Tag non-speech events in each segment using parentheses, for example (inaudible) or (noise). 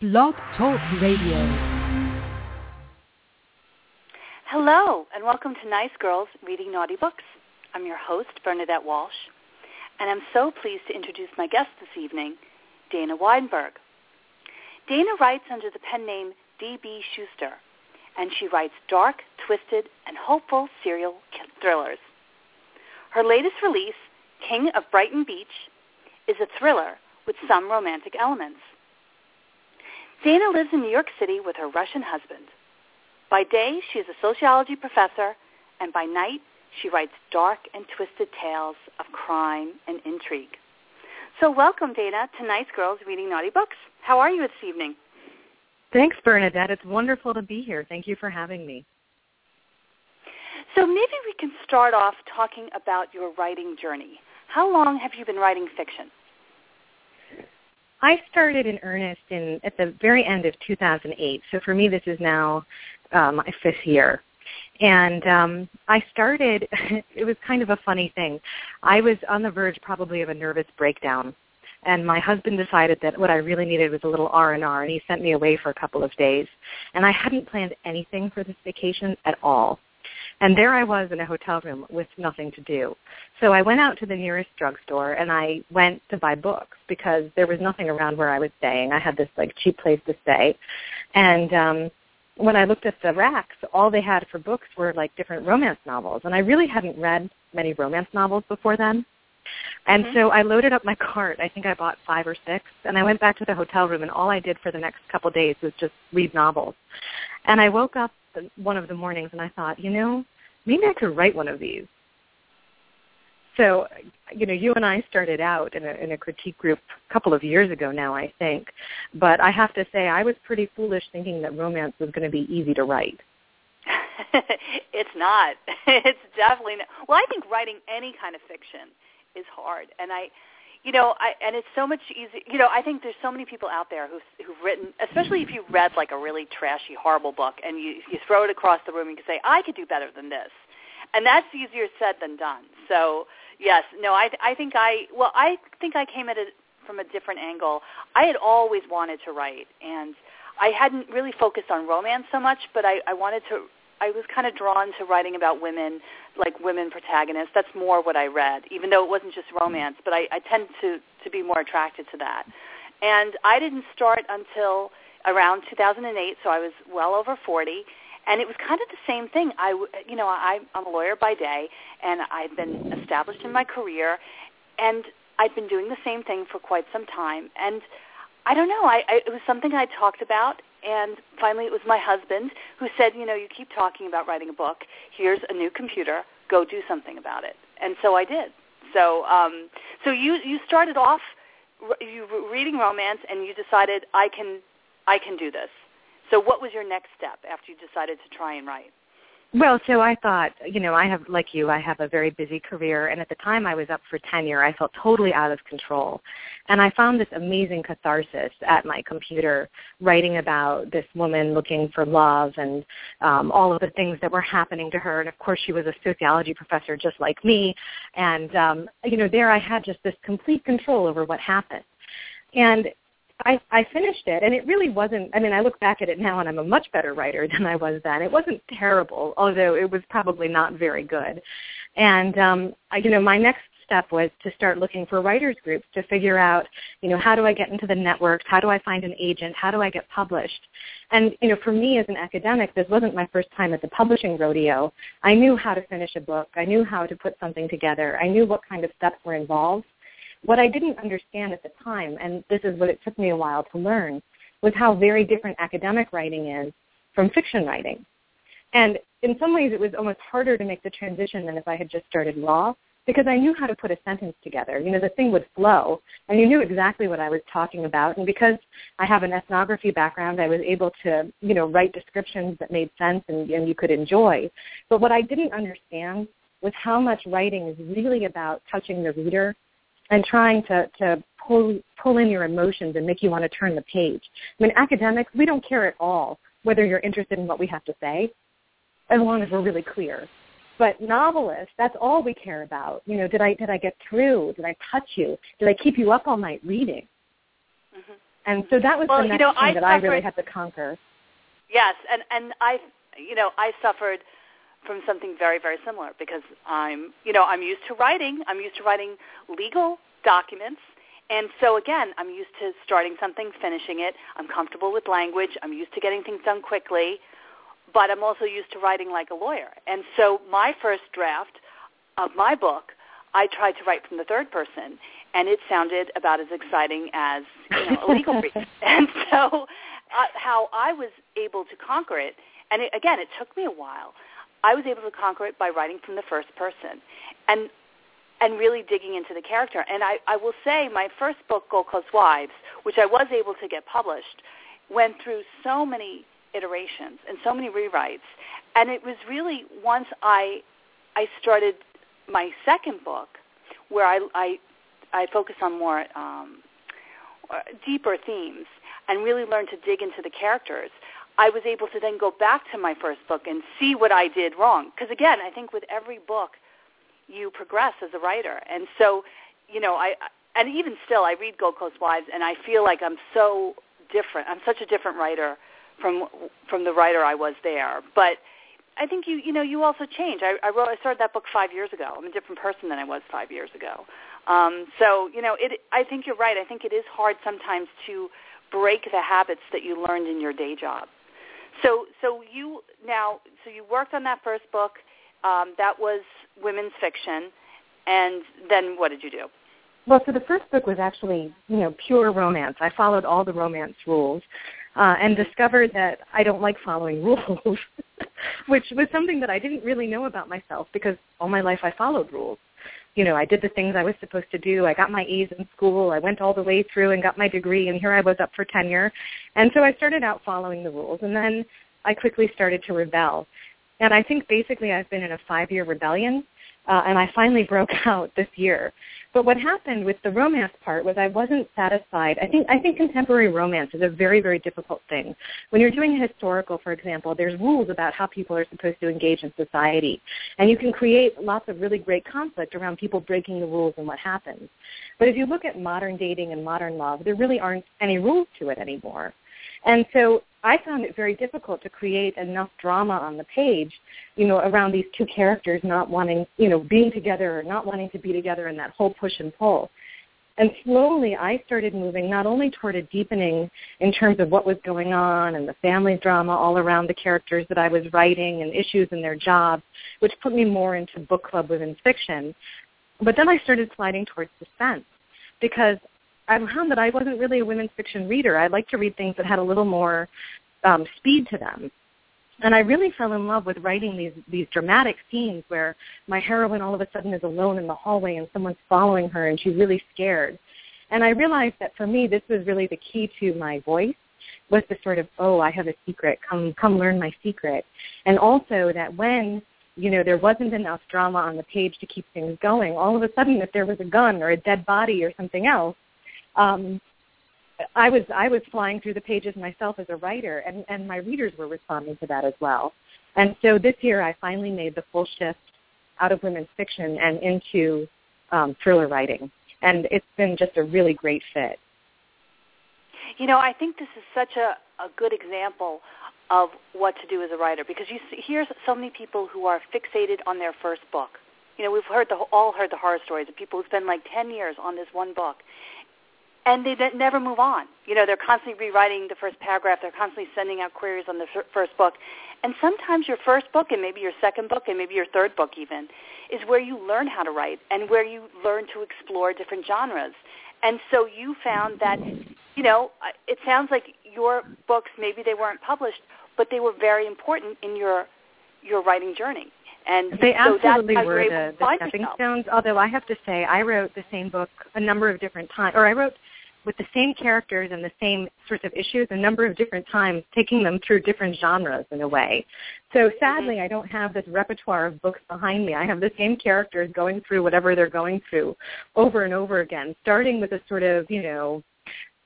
Blog Talk Radio. Hello, and welcome to Nice Girls Reading Naughty Books. I'm your host, Bernadette Walsh, and I'm so pleased to introduce my guest this evening, Dana Weinberg. Dana writes under the pen name D.B. Shuster, and she writes dark, twisted, and hopeful serial thrillers. Her latest release, King of Brighton Beach, is a thriller with some romantic elements. Dana lives in New York City with her Russian husband. By day, she is a sociology professor, and by night, she writes dark and twisted tales of crime and intrigue. So welcome, Dana, to Nice Girls Reading Naughty Books. How are you this evening? Thanks, Bernadette. It's wonderful to be here. Thank you for having me. So maybe we can start off talking about your writing journey. How long have you been writing fiction? I started in earnest in at the very end of 2008. So for me, this is now uh, my fifth year. And um, I started. (laughs) it was kind of a funny thing. I was on the verge, probably, of a nervous breakdown, and my husband decided that what I really needed was a little R and R, and he sent me away for a couple of days. And I hadn't planned anything for this vacation at all. And there I was in a hotel room with nothing to do. So I went out to the nearest drugstore and I went to buy books because there was nothing around where I was staying. I had this like cheap place to stay. And um when I looked at the racks, all they had for books were like different romance novels. And I really hadn't read many romance novels before then. And Mhm. so I loaded up my cart. I think I bought five or six. And I went back to the hotel room and all I did for the next couple of days was just read novels. And I woke up one of the mornings and I thought, you know, maybe I could write one of these. So, you know, you and I started out in a, in a critique group a couple of years ago now, I think. But I have to say, I was pretty foolish thinking that romance was going to be easy to write. (laughs) it's not. (laughs) It's definitely not. Well, I think writing any kind of fiction is hard, and I, you know, I and it's so much easier. You know, I think there's so many people out there who've who've written, especially if you read like a really trashy, horrible book, and you you throw it across the room and you say, I could do better than this, and that's easier said than done. So yes, no, I I think I well, I think I came at it from a different angle. I had always wanted to write, and I hadn't really focused on romance so much, but I, I wanted to. I was kind of drawn to writing about women, like women protagonists. That's more what I read, even though it wasn't just romance. But I, I tend to to be more attracted to that. And I didn't start until around 2008, so I was well over 40. And it was kind of the same thing. I, you know, I, I'm a lawyer by day, and I've been established in my career, and I've been doing the same thing for quite some time. And I don't know. I, I it was something I talked about, and finally it was my husband who said, you know, you keep talking about writing a book. Here's a new computer. Go do something about it. And so I did. So, um, so you you started off you were reading romance, and you decided I can I can do this. So, what was your next step after you decided to try and write? Well, so I thought, you know, I have, like you, I have a very busy career, and at the time I was up for tenure, I felt totally out of control. And I found this amazing catharsis at my computer, writing about this woman looking for love and um, all of the things that were happening to her. And of course, she was a sociology professor just like me. And, um, you know, there I had just this complete control over what happened. And I, I finished it, and it really wasn't. I mean, I look back at it now, and I'm a much better writer (laughs) than I was then. It wasn't terrible, although it was probably not very good. And um, I, you know, my next step was to start looking for writers groups to figure out, you know, how do I get into the networks? How do I find an agent? How do I get published? And you know, for me as an academic, this wasn't my first time at the publishing rodeo. I knew how to finish a book. I knew how to put something together. I knew what kind of steps were involved. What I didn't understand at the time, and this is what it took me a while to learn, was how very different academic writing is from fiction writing. And in some ways it was almost harder to make the transition than if I had just started law because I knew how to put a sentence together. You know, the thing would flow and you knew exactly what I was talking about. And because I have an ethnography background, I was able to, you know, write descriptions that made sense and, and you could enjoy. But what I didn't understand was how much writing is really about touching the reader and trying to, to pull, pull in your emotions and make you want to turn the page. I mean, academics, we don't care at all whether you're interested in what we have to say, as long as we're really clear. But novelists, that's all we care about. You know, did I did I get through? Did I touch you? Did I keep you up all night reading? Mm-hmm. And so that was well, the next you know, thing I that suffered, I really had to conquer. Yes, and and I, you know, I suffered from something very very similar because I'm, you know, I'm used to writing. I'm used to writing legal documents. And so again, I'm used to starting something, finishing it. I'm comfortable with language. I'm used to getting things done quickly, but I'm also used to writing like a lawyer. And so my first draft of my book, I tried to write from the third person, and it sounded about as exciting as you know, a legal (laughs) brief. And so uh, how I was able to conquer it, and it, again, it took me a while. I was able to conquer it by writing from the first person, and and really digging into the character. And I, I will say, my first book, Gold Coast Wives, which I was able to get published, went through so many iterations and so many rewrites. And it was really once I I started my second book, where I I, I focused on more um, uh, deeper themes and really learned to dig into the characters. I was able to then go back to my first book and see what I did wrong. Because again, I think with every book, you progress as a writer. And so, you know, I and even still, I read Gold Coast Wives, and I feel like I'm so different. I'm such a different writer from from the writer I was there. But I think you you know you also change. I, I wrote I started that book five years ago. I'm a different person than I was five years ago. Um, so you know, it. I think you're right. I think it is hard sometimes to break the habits that you learned in your day job. So so you now so you worked on that first book. Um, that was women's fiction, and then what did you do? Well, so the first book was actually, you know, pure romance. I followed all the romance rules uh, and discovered that I don't like following (laughs) rules, which was something that I didn't really know about myself because all my life I followed rules. You know, I did the things I was supposed to do. I got my A's in school. I went all the way through and got my degree, and here I was up for tenure. And so I started out following the rules, and then I quickly started to rebel. And I think basically I've been in a five-year rebellion, uh, and I finally broke (laughs) out this year. But what happened with the romance part was I wasn't satisfied. I think I think contemporary romance is a very very difficult thing. When you're doing a historical, for example, there's rules about how people are supposed to engage in society, and you can create lots of really great conflict around people breaking the rules and what happens. But if you look at modern dating and modern love, there really aren't any rules to it anymore. And so I found it very difficult to create enough drama on the page, you know, around these two characters not wanting, you know, being together or not wanting to be together and that whole push and pull. And slowly I started moving not only toward a deepening in terms of what was going on and the family drama all around the characters that I was writing and issues in their jobs, which put me more into book club within fiction. But then I started sliding towards suspense because I found that I wasn't really a women's fiction reader. I like to read things that had a little more um, speed to them. And I really fell in love with writing these these dramatic scenes where my heroine all of a sudden is alone in the hallway and someone's following her and she's really scared. And I realized that for me this was really the key to my voice was the sort of oh I have a secret come come learn my secret and also that when you know there wasn't enough drama on the page to keep things going all of a sudden if there was a gun or a dead body or something else um, I was I was flying through the pages myself as a writer, and and my readers were responding to that as well. And so this year, I finally made the full shift out of women's fiction and into um, thriller writing, and it's been just a really great fit. You know, I think this is such a, a good example of what to do as a writer because you hear so many people who are fixated on their first book. You know, we've heard the, all heard the horror stories of people who spend like 10 years on this one book and they never move on. You know, they're constantly rewriting the first paragraph. They're constantly sending out queries on the first book. And sometimes your first book and maybe your second book and maybe your third book even is where you learn how to write and where you learn to explore different genres. And so you found that, you know, uh, it sounds like your books, maybe they weren't published, but they were very important in your your writing journey. And they so absolutely were the, the stepping yourself. stones. Although I have to say, I wrote the same book a number of different times, or I wrote with the same characters and the same sorts of issues a number of different times, taking them through different genres in a way. So sadly, mm-hmm. I don't have this repertoire of books behind me. I have the same characters going through whatever they're going through over and over again, starting with a sort of, you know,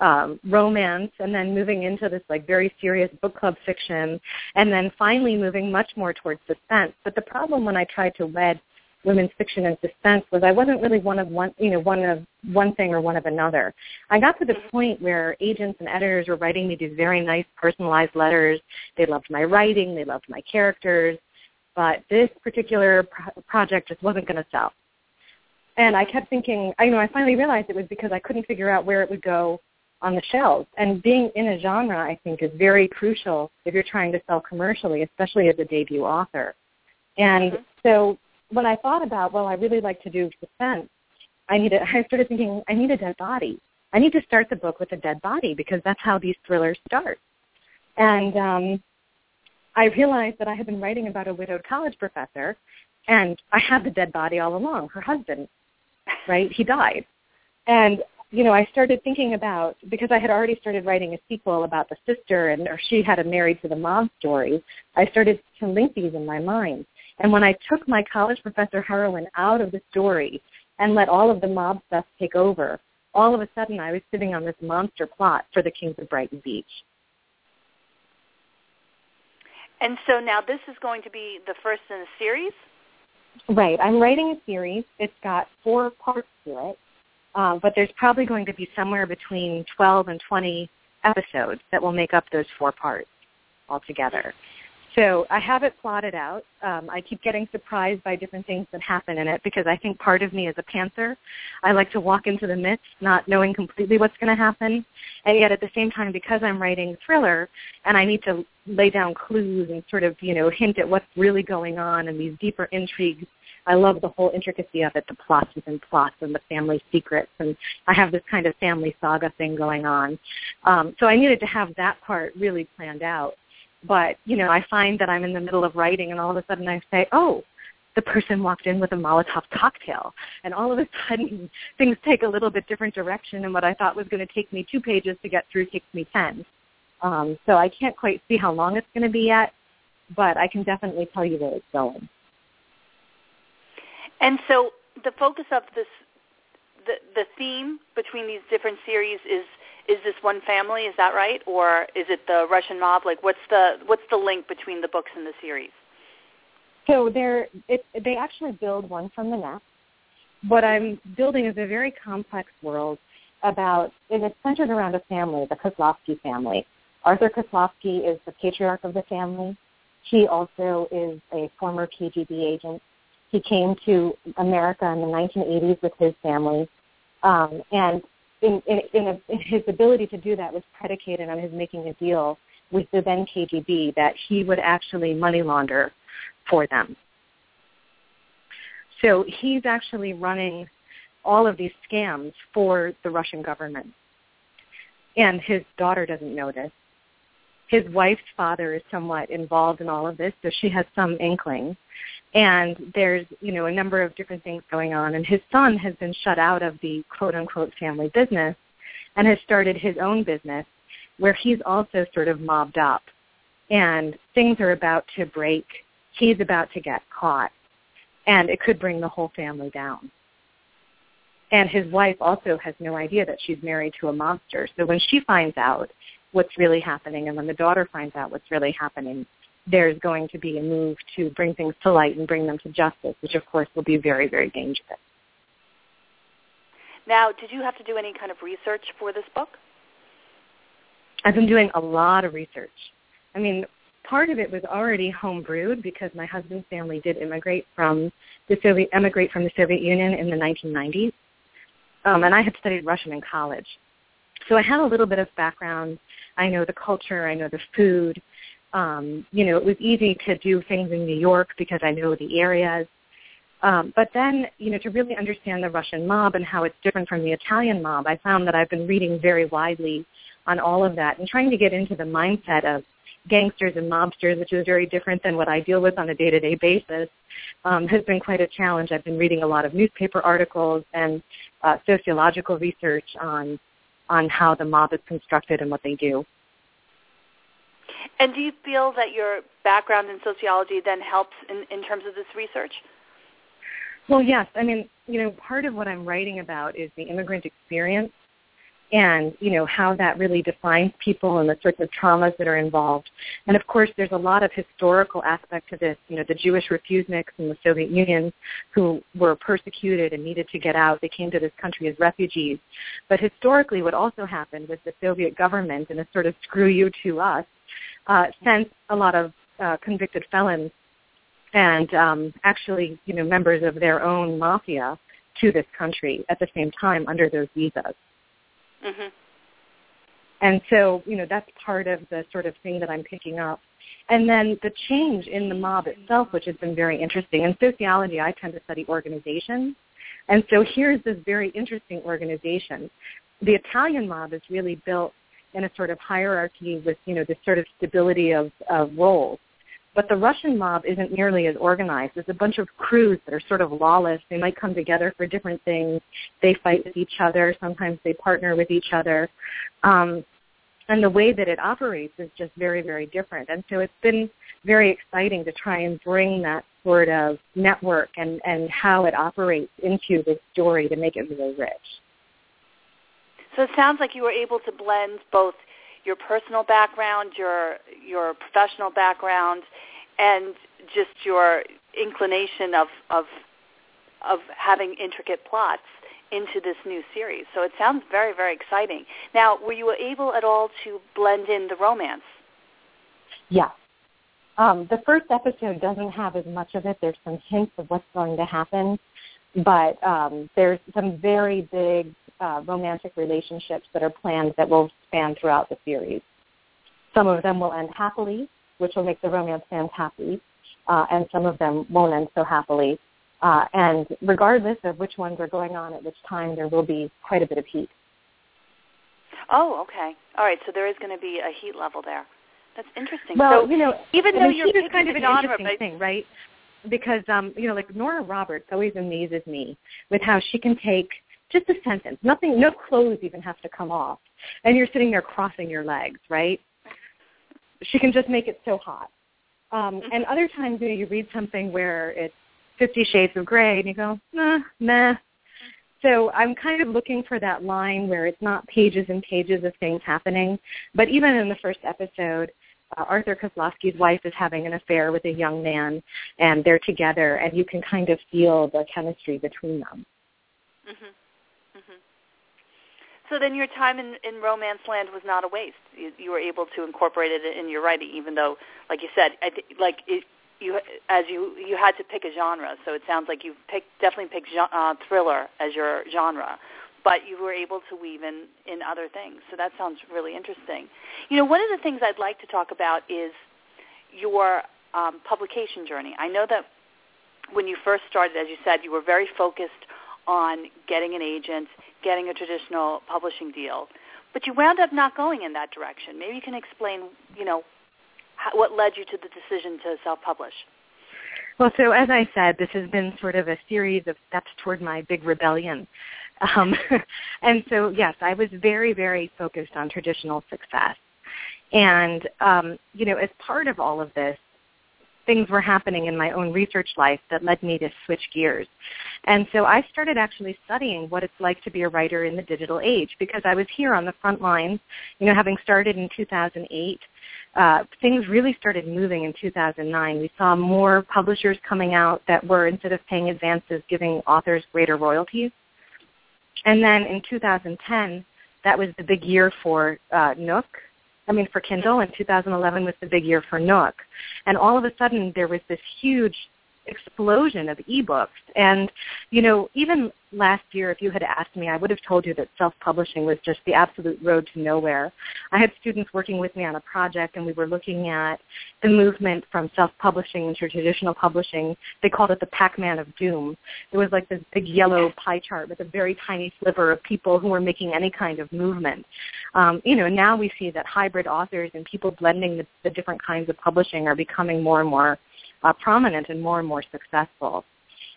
um, romance and then moving into this like very serious book club fiction and then finally moving much more towards suspense. But the problem when I tried to wed women's fiction and suspense was I wasn't really one of one, you know, one of one thing or one of another. I got to the point where agents and editors were writing me these very nice personalized letters. They loved my writing, they loved my characters, but this particular pro- project just wasn't going to sell. And I kept thinking, I you know, I finally realized it was because I couldn't figure out where it would go on the shelves. And being in a genre, I think, is very crucial if you're trying to sell commercially, especially as a debut author. And mm-hmm. so when I thought about, well, I really like to do suspense, I needed, (laughs) I started thinking, I need a dead body. I need to start the book with a dead body because that's how these thrillers start. And um, I realized that I had been writing about a widowed college professor, and I had the dead body all along, her husband, right? He died. And you know, I started thinking about because I had already started writing a sequel about the sister and or she had a married to the mob story. I started to link these in my mind. And when I took my college professor heroine out of the story and let all of the mob stuff take over, all of a sudden I was sitting on this monster plot for the Kings of Brighton Beach. And so now this is going to be the first in a series? Right. I'm writing a series. It's got four parts to it. Um, but there's probably going to be somewhere between 12 and 20 episodes that will make up those four parts altogether. So I have it plotted out. Um, I keep getting surprised by different things that happen in it because I think part of me is a pantser. I like to walk into the midst, not knowing completely what's going to happen. And yet at the same time, because I'm writing thriller and I need to lay down clues and sort of, you know, hint at what's really going on and these deeper intrigues I love the whole intricacy of it, the plots within plots and the family secrets. And I have this kind of family saga thing going on. Um, so I needed to have that part really planned out. But, you know, I find that I'm in the middle of writing and all of a sudden I say, oh, the person walked in with a Molotov cocktail. And all of a sudden (laughs) things take a little bit different direction and what I thought was going to take me two pages to get through takes me ten. Um, so I can't quite see how long it's going to be yet, but I can definitely tell you where it's going. And so the focus of this, the the theme between these different series is is this one family? Is that right, or is it the Russian mob? Like, what's the what's the link between the books and the series? So they're it, they actually build one from the next. What I'm building is a very complex world about, and it's centered around a family, the Kozlovsky family. Arthur Kozlovsky is the patriarch of the family. He also is a former KGB agent he came to America in the 1980s with his family, um, and in, in, in, a, in his ability to do that was predicated on his making a deal with the then KGB that he would actually money launder for them. So he's actually running all of these scams for the Russian government. And his daughter doesn't know this. His wife's father is somewhat involved in all of this, so she has some inkling. And there's you know a number of different things going on. And his son has been shut out of the quote unquote family business and has started his own business where he's also sort of mobbed up. And things are about to break. He's about to get caught. And it could bring the whole family down. And his wife also has no idea that she's married to a monster. So when she finds out what's really happening and when the daughter finds out what's really happening there's going to be a move to bring things to light and bring them to justice, which of course will be very, very dangerous. Now, did you have to do any kind of research for this book? I've been doing a lot of research. I mean, part of it was already homebrewed because my husband's family did immigrate from the Soviet emigrate from the Soviet Union in the 1990s, um, and I had studied Russian in college, so I had a little bit of background. I know the culture, I know the food, um, you know, it was easy to do things in New York because I know the areas. Um, but then, you know, to really understand the Russian mob and how it's different from the Italian mob, I found that I've been reading very widely on all of that and trying to get into the mindset of gangsters and mobsters, which is very different than what I deal with on a day-to-day basis, um, has been quite a challenge. I've been reading a lot of newspaper articles and uh, sociological research on on how the mob is constructed and what they do. And do you feel that your background in sociology then helps in, in terms of this research? Well, yes. I mean, you know, part of what I'm writing about is the immigrant experience. And you know how that really defines people and the sorts of traumas that are involved. And of course, there's a lot of historical aspect to this. You know, the Jewish refuseniks in the Soviet Union who were persecuted and needed to get out. They came to this country as refugees. But historically, what also happened was the Soviet government, in a sort of screw you to us, uh, sent a lot of uh, convicted felons and um, actually, you know, members of their own mafia to this country at the same time under those visas. Mm-hmm. And so, you know, that's part of the sort of thing that I'm picking up. And then the change in the mob itself, which has been very interesting. In sociology, I tend to study organizations. And so here's this very interesting organization. The Italian mob is really built in a sort of hierarchy with, you know, this sort of stability of, of roles. But the Russian mob isn't nearly as organized. There's a bunch of crews that are sort of lawless. They might come together for different things. They fight with each other. Sometimes they partner with each other. Um, and the way that it operates is just very, very different. And so it's been very exciting to try and bring that sort of network and, and how it operates into this story to make it really rich. So it sounds like you were able to blend both – your personal background, your your professional background, and just your inclination of of of having intricate plots into this new series. So it sounds very very exciting. Now, were you able at all to blend in the romance? Yeah. Um, the first episode doesn't have as much of it. There's some hints of what's going to happen, but um, there's some very big uh, romantic relationships that are planned that will span throughout the series. Some of them will end happily, which will make the romance fans happy, uh, and some of them won't end so happily. Uh, and regardless of which ones are going on at which time, there will be quite a bit of heat. Oh, okay. All right. So there is going to be a heat level there. That's interesting. Well, so you know, even though you're heat is kind of an genre, interesting but, thing, right? Because um, you know, like Nora Roberts always amazes me with how she can take just a sentence. Nothing, no clothes even have to come off. And you're sitting there crossing your legs, right? She can just make it so hot. Um, Mm-hmm. and other times, you know, you read something where it's Fifty Shades of Grey, and you go, nah, nah. So I'm kind of looking for that line where it's not pages and pages of things happening. But even in the first episode, uh, Arthur Kozlovsky's wife is having an affair with a young man, and they're together, and you can kind of feel the chemistry between them. Mhm. So then your time in, in Romance Land was not a waste. You, you were able to incorporate it in your writing, even though, like you said, I th- like it, you as you you had to pick a genre. So it sounds like you picked definitely picked uh, thriller as your genre, but you were able to weave in in other things. So that sounds really interesting. You know, one of the things I'd like to talk about is your um, publication journey. I know that when you first started, as you said, you were very focused on getting an agent, getting a traditional publishing deal, but you wound up not going in that direction. Maybe you can explain, you know, how, what led you to the decision to self-publish. Well, so as I said, this has been sort of a series of steps toward my big rebellion. Um, (laughs) and so, yes, I was very, very focused on traditional success. And, um, you know, as part of all of this, things were happening in my own research life that led me to switch gears. And so I started actually studying what it's like to be a writer in the digital age because I was here on the front lines, you know, having started in 2008. Uh, things really started moving in 2009. We saw more publishers coming out that were, instead of paying advances, giving authors greater royalties. And then in 2010, that was the big year for uh, Nook, I mean, for Kindle, and 2011 was the big year for Nook. And all of a sudden, there was this huge explosion of ebooks. And, you know, even last year, if you had asked me, I would have told you that self-publishing was just the absolute road to nowhere. I had students working with me on a project, and we were looking at the movement from self-publishing into traditional publishing. They called it the Pac-Man of Doom. It was like this big yellow pie chart with a very tiny sliver of people who were making any kind of movement. Um, you know, now we see that hybrid authors and people blending the, the different kinds of publishing are becoming more and more uh, prominent and more and more successful.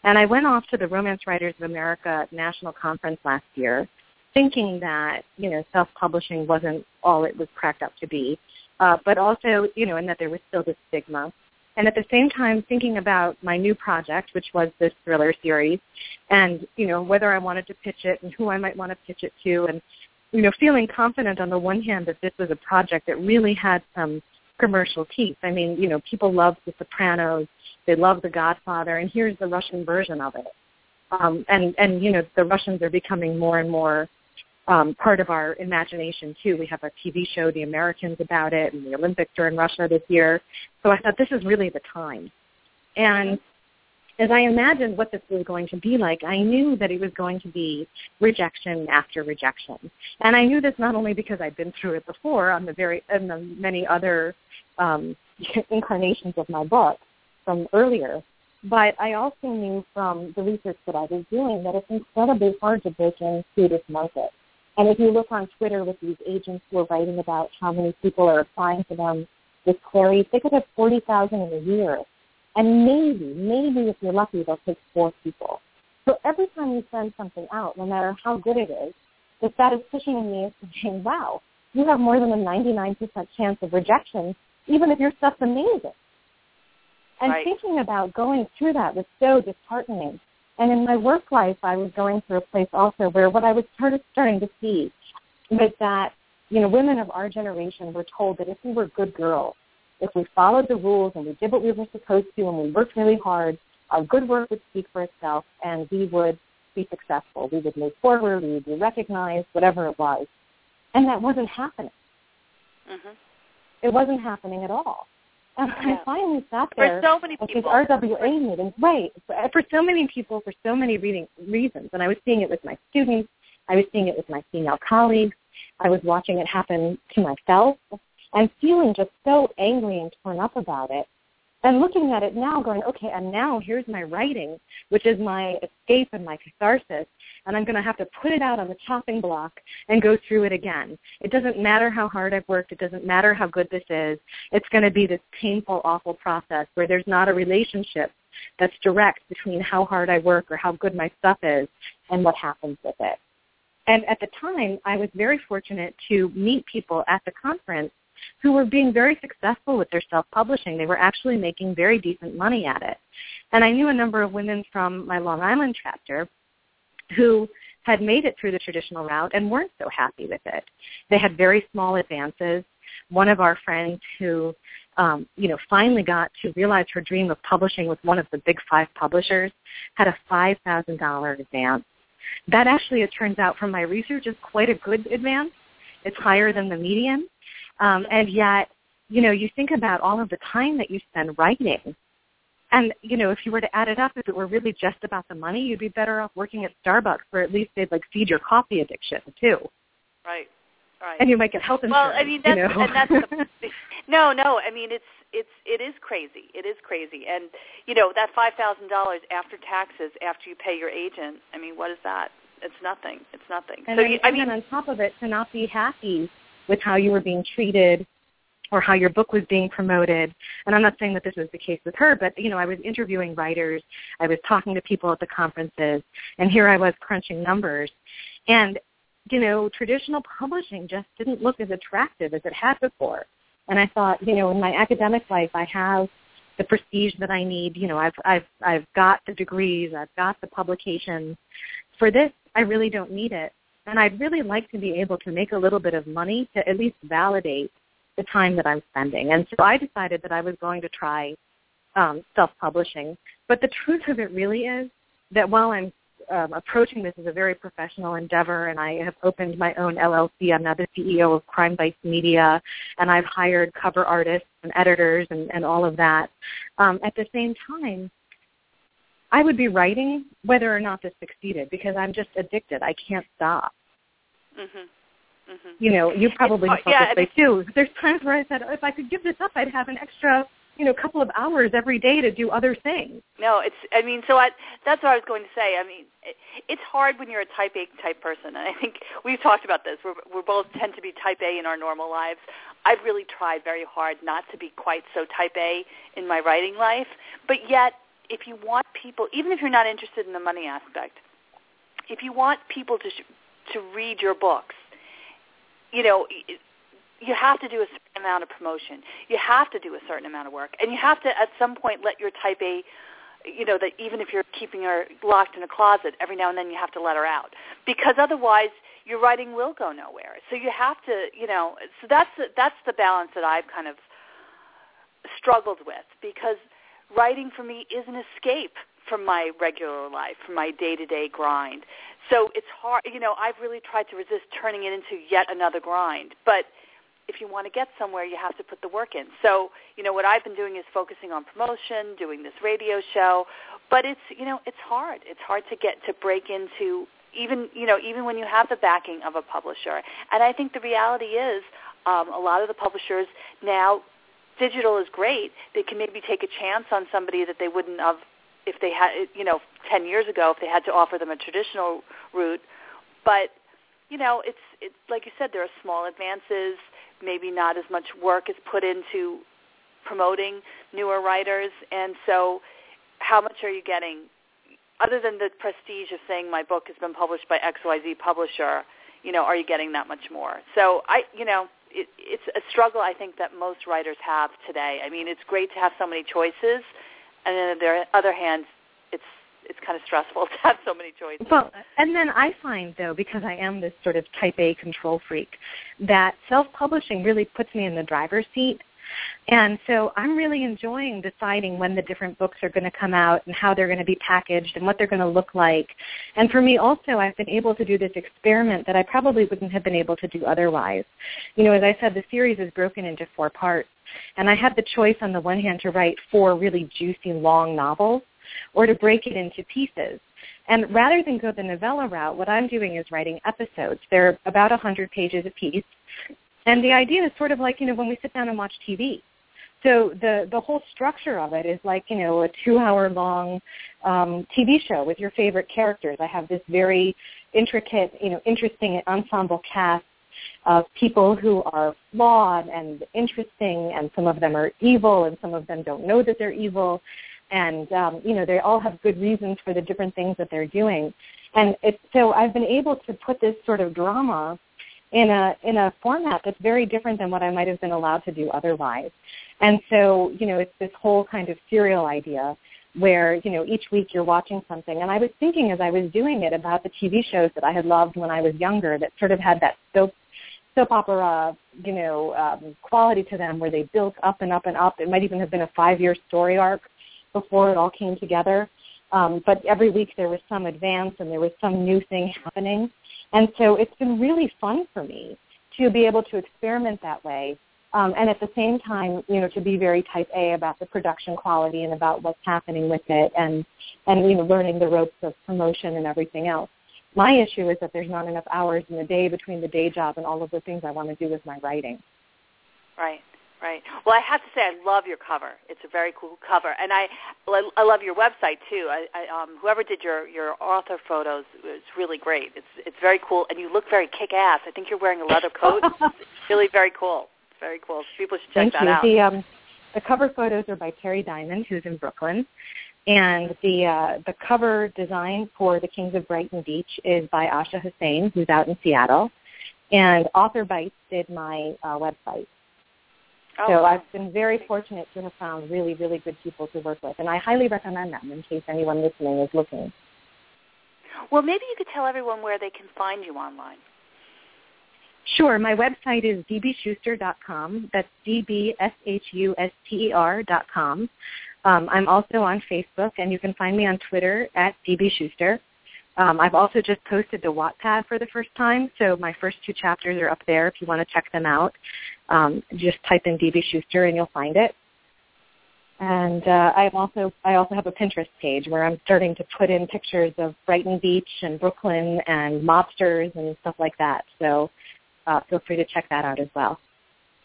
And I went off to the Romance Writers of America National Conference last year thinking that, you know, self-publishing wasn't all it was cracked up to be, uh, but also, you know, and that there was still this stigma. And at the same time thinking about my new project, which was this thriller series, and, you know, whether I wanted to pitch it and who I might want to pitch it to and you know, feeling confident on the one hand that this was a project that really had some commercial teeth. I mean, you know, people love The Sopranos, they love The Godfather, and here's the Russian version of it. Um, and and you know, the Russians are becoming more and more um, part of our imagination too. We have a TV show, The Americans, about it, and the Olympics are in Russia this year. So I thought this is really the time. And as I imagined what this was going to be like, I knew that it was going to be rejection after rejection. And I knew this not only because I'd been through it before on the very and the many other um, (laughs) incarnations of my book from earlier, but I also knew from the research that I was doing that it's incredibly hard to break into this market. And if you look on Twitter with these agents who are writing about how many people are applying to them with queries, they could have 40,000 in a year. And maybe, maybe if you're lucky, they'll take four people. So every time you send something out, no matter how good it is, the statistician in me is saying, wow, you have more than a 99% chance of rejection, even if your stuff's amazing. And right. thinking about going through that was so disheartening. And in my work life, I was going through a place also where what I was sort of starting to see was that, you know, women of our generation were told that if we were good girls, if we followed the rules and we did what we were supposed to and we worked really hard, our good work would speak for itself and we would be successful. We would move forward, we would be recognized, whatever it was. And that wasn't happening. Mm-hmm. It wasn't happening at all. And Yeah. I finally sat there For so many at these people. RWA meetings, right, for, for so many people, for so many reading, reasons. And I was seeing it with my students. I was seeing it with my female colleagues. I was watching it happen to myself and feeling just so angry and torn up about it. And looking at it now going, okay, and now here's my writing, which is my escape and my catharsis, and I'm going to have to put it out on the chopping block and go through it again. It doesn't matter how hard I've worked. It doesn't matter how good this is. It's going to be this painful, awful process where there's not a relationship that's direct between how hard I work or how good my stuff is and what happens with it. And at the time, I was very fortunate to meet people at the conference who were being very successful with their self-publishing. They were actually making very decent money at it. And I knew a number of women from my Long Island chapter who had made it through the traditional route and weren't so happy with it. They had very small advances. One of our friends who, um, you know, finally got to realize her dream of publishing with one of the big five publishers had a $5,000 advance. That actually, it turns out from my research, is quite a good advance. It's higher than the median. Um, and yet, you know, you think about all of the time that you spend writing. And, you know, if you were to add it up, if it were really just about the money, you'd be better off working at Starbucks where at least they'd like feed your coffee addiction too. Right. Right. And you might get health insurance. Well, I mean that's you know? and that's the, (laughs) no, no. I mean it's it's it is crazy. It is crazy, and you know that five thousand dollars after taxes, after you pay your agent. I mean, what is that? It's nothing. It's nothing. And so then, you, I mean, then on top of it, to not be happy with how you were being treated or how your book was being promoted. And I'm not saying that this was the case with her, but you know, I was interviewing writers, I was talking to people at the conferences, and here I was crunching numbers. And you know, traditional publishing just didn't look as attractive as it had before. And I thought, you know, in my academic life, I have the prestige that I need. You know, I've I've I've got the degrees, I've got the publications. For this, I really don't need it. And I'd really like to be able to make a little bit of money to at least validate the time that I'm spending. And so I decided that I was going to try um, self-publishing. But the truth of it really is that while I'm um, approaching this as a very professional endeavor, and I have opened my own LLC. I'm now the CEO of Crime Bites Media, and I've hired cover artists and editors and, and all of that. Um, at the same time, I would be writing whether or not this succeeded because I'm just addicted. I can't stop. Mhm. Mhm. You know, you probably felt yeah, this way too. There's times where I said, if I could give this up, I'd have an extra, you know, couple of hours every day to do other things. No, it's. I mean, so I, that's what I was going to say. I mean, it, it's hard when you're a Type A type person, and I think we've talked about this. We're we both tend to be Type A in our normal lives. I've really tried very hard not to be quite so Type A in my writing life, but yet, if you want people, even if you're not interested in the money aspect, if you want people to sh- to read your books, you know. You have to do a certain amount of promotion. You have to do a certain amount of work, and you have to at some point let your type A, you know, that even if you're keeping her locked in a closet, every now and then you have to let her out because otherwise your writing will go nowhere. So you have to, you know, so that's the, that's the balance that I've kind of struggled with because writing for me is an escape from my regular life, from my day-to-day grind. So it's hard, you know, I've really tried to resist turning it into yet another grind. But if you want to get somewhere, you have to put the work in. So, you know, what I've been doing is focusing on promotion, doing this radio show, but it's, you know, it's hard. It's hard to get to break into even, you know, even when you have the backing of a publisher. And I think the reality is um, a lot of the publishers now digital is great. They can maybe take a chance on somebody that they wouldn't have if they had, you know, 10 years ago if they had to offer them a traditional route. But, you know, it's, it's like you said, there are small advances. Maybe not as much work is put into promoting newer writers. And so how much are you getting? Other than the prestige of saying my book has been published by XYZ publisher, you know, are you getting that much more? So I, you know, it, it's a struggle I think that most writers have today. I mean, it's great to have so many choices, and then on the other hand, it's it's kind of stressful (laughs) to have so many choices. Well, and then I find though, because I am this sort of type A control freak, that self-publishing really puts me in the driver's seat and so I'm really enjoying deciding when the different books are going to come out and how they're going to be packaged and what they're going to look like. And for me also, I've been able to do this experiment that I probably wouldn't have been able to do otherwise. You know, as I said, the series is broken into four parts. And I had the choice on the one hand to write four really juicy long novels or to break it into pieces. And rather than go the novella route, what I'm doing is writing episodes. They're about 100 pages apiece. And the idea is sort of like, you know, when we sit down and watch TV. So the the whole structure of it is like you know a two hour long um, TV show with your favorite characters. I have this very intricate, you know, interesting ensemble cast of people who are flawed and interesting, and some of them are evil, and some of them don't know that they're evil, and um, you know they all have good reasons for the different things that they're doing. And it's, so I've been able to put this sort of drama in a in a format that's very different than what I might have been allowed to do otherwise. And so, you know, it's this whole kind of serial idea where, you know, each week you're watching something. And I was thinking as I was doing it about the TV shows that I had loved when I was younger that sort of had that soap soap opera, you know, um, quality to them where they built up and up and up. It might even have been a five-year story arc before it all came together. Um, but every week there was some advance and there was some new thing happening. And so it's been really fun for me to be able to experiment that way. Um, and at the same time, you know, to be very type A about the production quality and about what's happening with it and, and, you know, learning the ropes of promotion and everything else. My issue is that there's not enough hours in the day between the day job and all of the things I want to do with my writing. Right. Right. Well, I have to say, I love your cover. It's a very cool cover, and I I love your website too. I, I um, whoever did your your author photos, it's really great. It's it's very cool, and you look very kick ass. I think you're wearing a leather coat. (laughs) it's really very cool. very cool. People should check Thank that you. out. The um, the cover photos are by Terry Diamond, who's in Brooklyn, and the uh, the cover design for the Kings of Brighton Beach is by Asha Hussein, who's out in Seattle, and Author Bites did my uh, website. Oh, so. I've been very fortunate to have found really, really good people to work with, and I highly recommend them in case anyone listening is looking. Well, maybe you could tell everyone where they can find you online. Sure. My website is dbshuster.com. That's D-B-S-H-U-S-T-E-R dot com. Um, I'm also on Facebook, and you can find me on Twitter at dbshuster. Um, I've also just posted to Wattpad for the first time, so my first two chapters are up there if you want to check them out. Um, just type in DB Shuster and you'll find it. And uh, I also I also have a Pinterest page where I'm starting to put in pictures of Brighton Beach and Brooklyn and mobsters and stuff like that. So uh, feel free to check that out as well.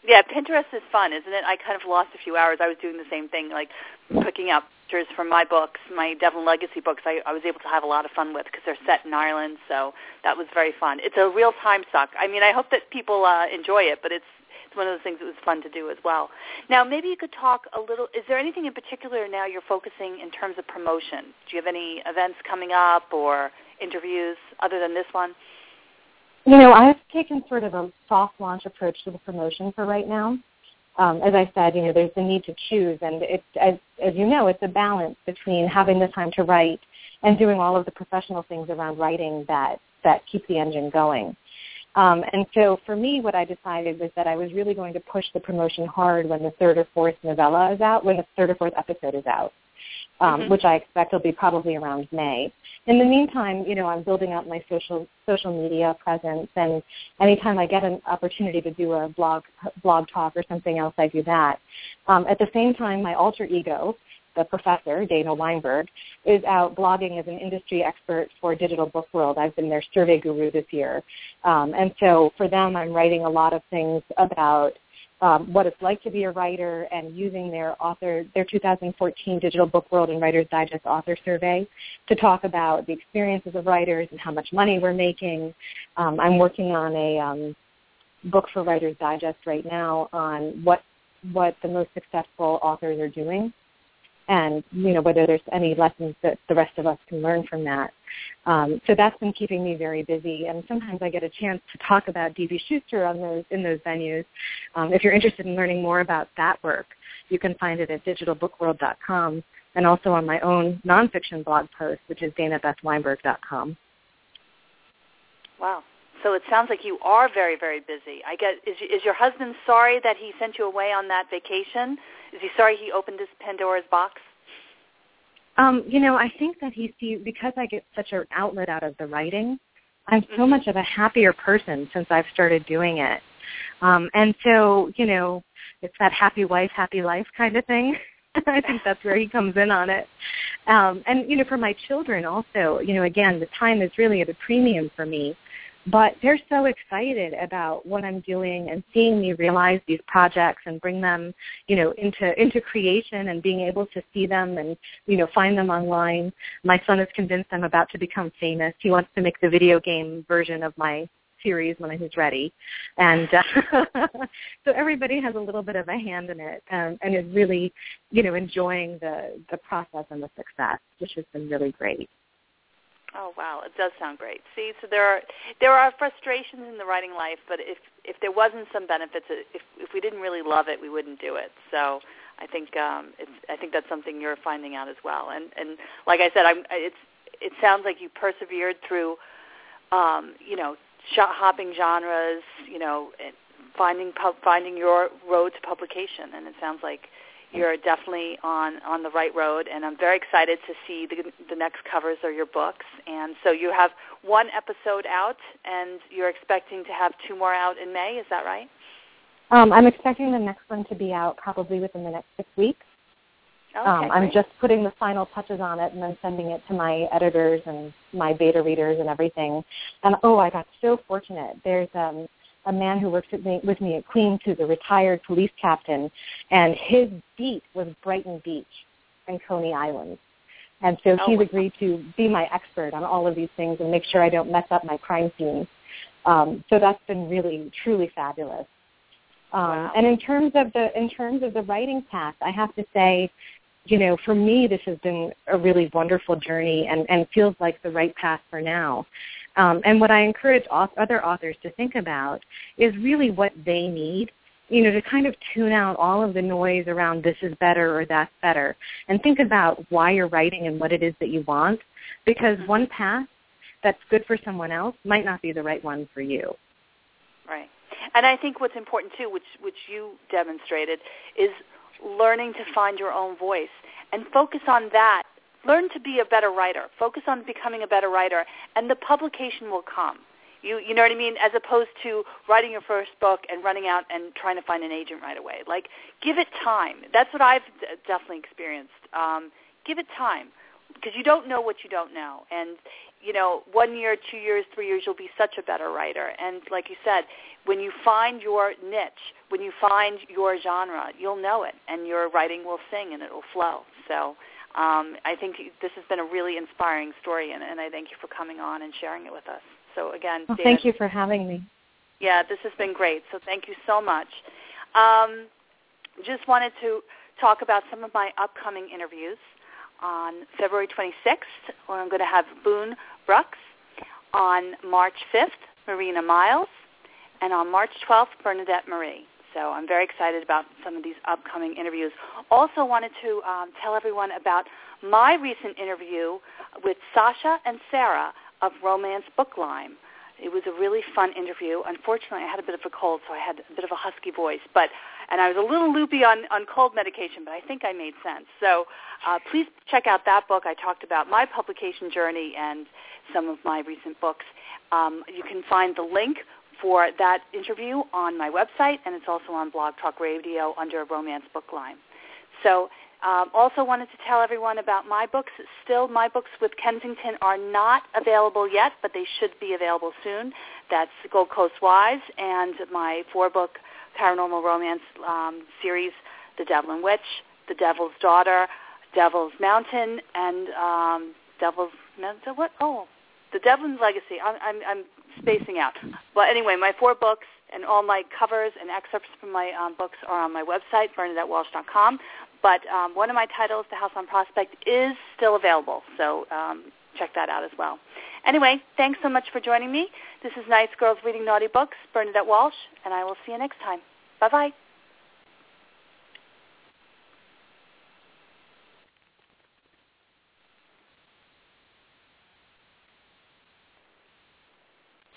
Yeah, Pinterest is fun, isn't it? I kind of lost a few hours. I was doing the same thing, like picking up pictures from my books, my Devlin Legacy books. I, I was able to have a lot of fun with because they're set in Ireland, so that was very fun. It's a real time suck. I mean, I hope that people uh, enjoy it, but it's it's one of those things that was fun to do as well. Now, maybe you could talk a little. Is there anything in particular now you're focusing in terms of promotion? Do you have any events coming up or interviews other than this one? You know, I've taken sort of a soft launch approach to the promotion for right now. Um, as I said, you know, there's the need to choose, and it's as as you know, it's a balance between having the time to write and doing all of the professional things around writing that that keep the engine going. Um, and so for me, what I decided was that I was really going to push the promotion hard when the third or fourth novella is out, when the third or fourth episode is out, um, mm-hmm. which I expect will be probably around May. In the meantime, you know, I'm building up my social social media presence, and anytime I get an opportunity to do a blog blog talk or something else, I do that. Um, at the same time, my alter ego, the professor, Dana Weinberg, is out blogging as an industry expert for Digital Book World. I've been their survey guru this year. Um, and so for them, I'm writing a lot of things about um, what it's like to be a writer and using their author, their 2014 Digital Book World and Writers Digest author survey to talk about the experiences of writers and how much money we're making. Um, I'm working on a um, book for Writers Digest right now on what what the most successful authors are doing and you know whether there's any lessons that the rest of us can learn from that. Um, so that's been keeping me very busy, and sometimes I get a chance to talk about D.B. Shuster on those in those venues. Um, if you're interested in learning more about that work, you can find it at digitalbookworld.com and also on my own nonfiction blog post, which is danabethweinberg.com. Wow. So it sounds like you are very, very busy. I get is is your husband sorry that he sent you away on that vacation? Is he sorry he opened his Pandora's box? Um, you know, I think that he sees because I get such an outlet out of the writing. I'm so mm-hmm. much of a happier person since I've started doing it. Um, and so, you know, it's that happy wife, happy life kind of thing. (laughs) I think that's where he comes in on it. Um, and, you know, for my children also, you know, again, the time is really at a premium for me but they're so excited about what I'm doing and seeing me realize these projects and bring them, you know, into into creation and being able to see them and you know find them online. My son is convinced I'm about to become famous. He wants to make the video game version of my series when he's ready, and uh, (laughs) so everybody has a little bit of a hand in it um, and is really, you know, enjoying the the process and the success, which has been really great. Oh wow, it does sound great. See, so there are there are frustrations in the writing life, but if if there wasn't some benefits, if if we didn't really love it, we wouldn't do it. So I think um, it's I think that's something you're finding out as well. And and like I said, I'm it's it sounds like you persevered through, um, you know, hopping genres, you know, finding finding your road to publication, and it sounds like you're definitely on on the right road and I'm very excited to see the the next covers of your books. And so you have one episode out and you're expecting to have two more out in May is that right? Um, I'm expecting the next one to be out probably within the next six weeks. Okay, um, I'm just putting the final touches on it and then sending it to my editors and my beta readers and everything. And oh I got so fortunate. There's um a man who works with me, with me at Queens who's a retired police captain, and his beat was Brighton Beach and Coney Island. And so oh, he's agreed to be my expert on all of these things and make sure I don't mess up my crime scenes. Um, so that's been really, truly fabulous. Um, wow. And in terms of the in terms of the writing path, I have to say, you know, for me, this has been a really wonderful journey and, and feels like the right path for now. Um, and what I encourage other authors to think about is really what they need, you know, to kind of tune out all of the noise around this is better or that's better, and think about why you're writing and what it is that you want, because mm-hmm. one path that's good for someone else might not be the right one for you. Right. And I think what's important too, which which you demonstrated, is learning to find your own voice and focus on that learn to be a better writer. Focus on becoming a better writer, and the publication will come. You, you know what I mean? As opposed to writing your first book and running out and trying to find an agent right away. Like, give it time. That's what I've d- definitely experienced. Um, give it time because you don't know what you don't know. And, you know, one year, two years, three years, you'll be such a better writer. And like you said, when you find your niche, when you find your genre, you'll know it, and your writing will sing and it will flow. So um, I think this has been a really inspiring story, and, and, I thank you for coming on and sharing it with us. So again, well, thank you for having me. Yeah, this has been great. So thank you so much. Um, just wanted to talk about some of my upcoming interviews. On February 26th, where I'm going to have Boone Brooks. On March 5th, Marina Miles. And on March 12th, Bernadette Marie. So I'm very excited about some of these upcoming interviews. Also wanted to um, tell everyone about my recent interview with Sasha and Sarah of Romance Book Line. It was a really fun interview. Unfortunately, I had a bit of a cold, so I had a bit of a husky voice, but and I was a little loopy on on cold medication, but I think I made sense. So uh, please check out that book. I talked about my publication journey and some of my recent books. Um, you can find the link for that interview on my website, and it's also on Blog Talk Radio under Romance Book Line. So um, also wanted to tell everyone about my books. Still, my books with Kensington are not available yet, but they should be available soon. That's Gold Coast Wise and my four-book paranormal romance um, series, The Devil Devlin Witch, The Devil's Daughter, Devil's Mountain, and um, Devil's what? Oh, The Devlin's Legacy. I'm, I'm, I'm spacing out. But anyway, my four books and all my covers and excerpts from my um, books are on my website, BernadetteWalsh.com. But um, one of my titles, The House on Prospect, is still available. So um, check that out as well. Anyway, thanks so much for joining me. This is Nice Girls Reading Naughty Books, Bernadette Walsh, and I will see you next time. Bye-bye.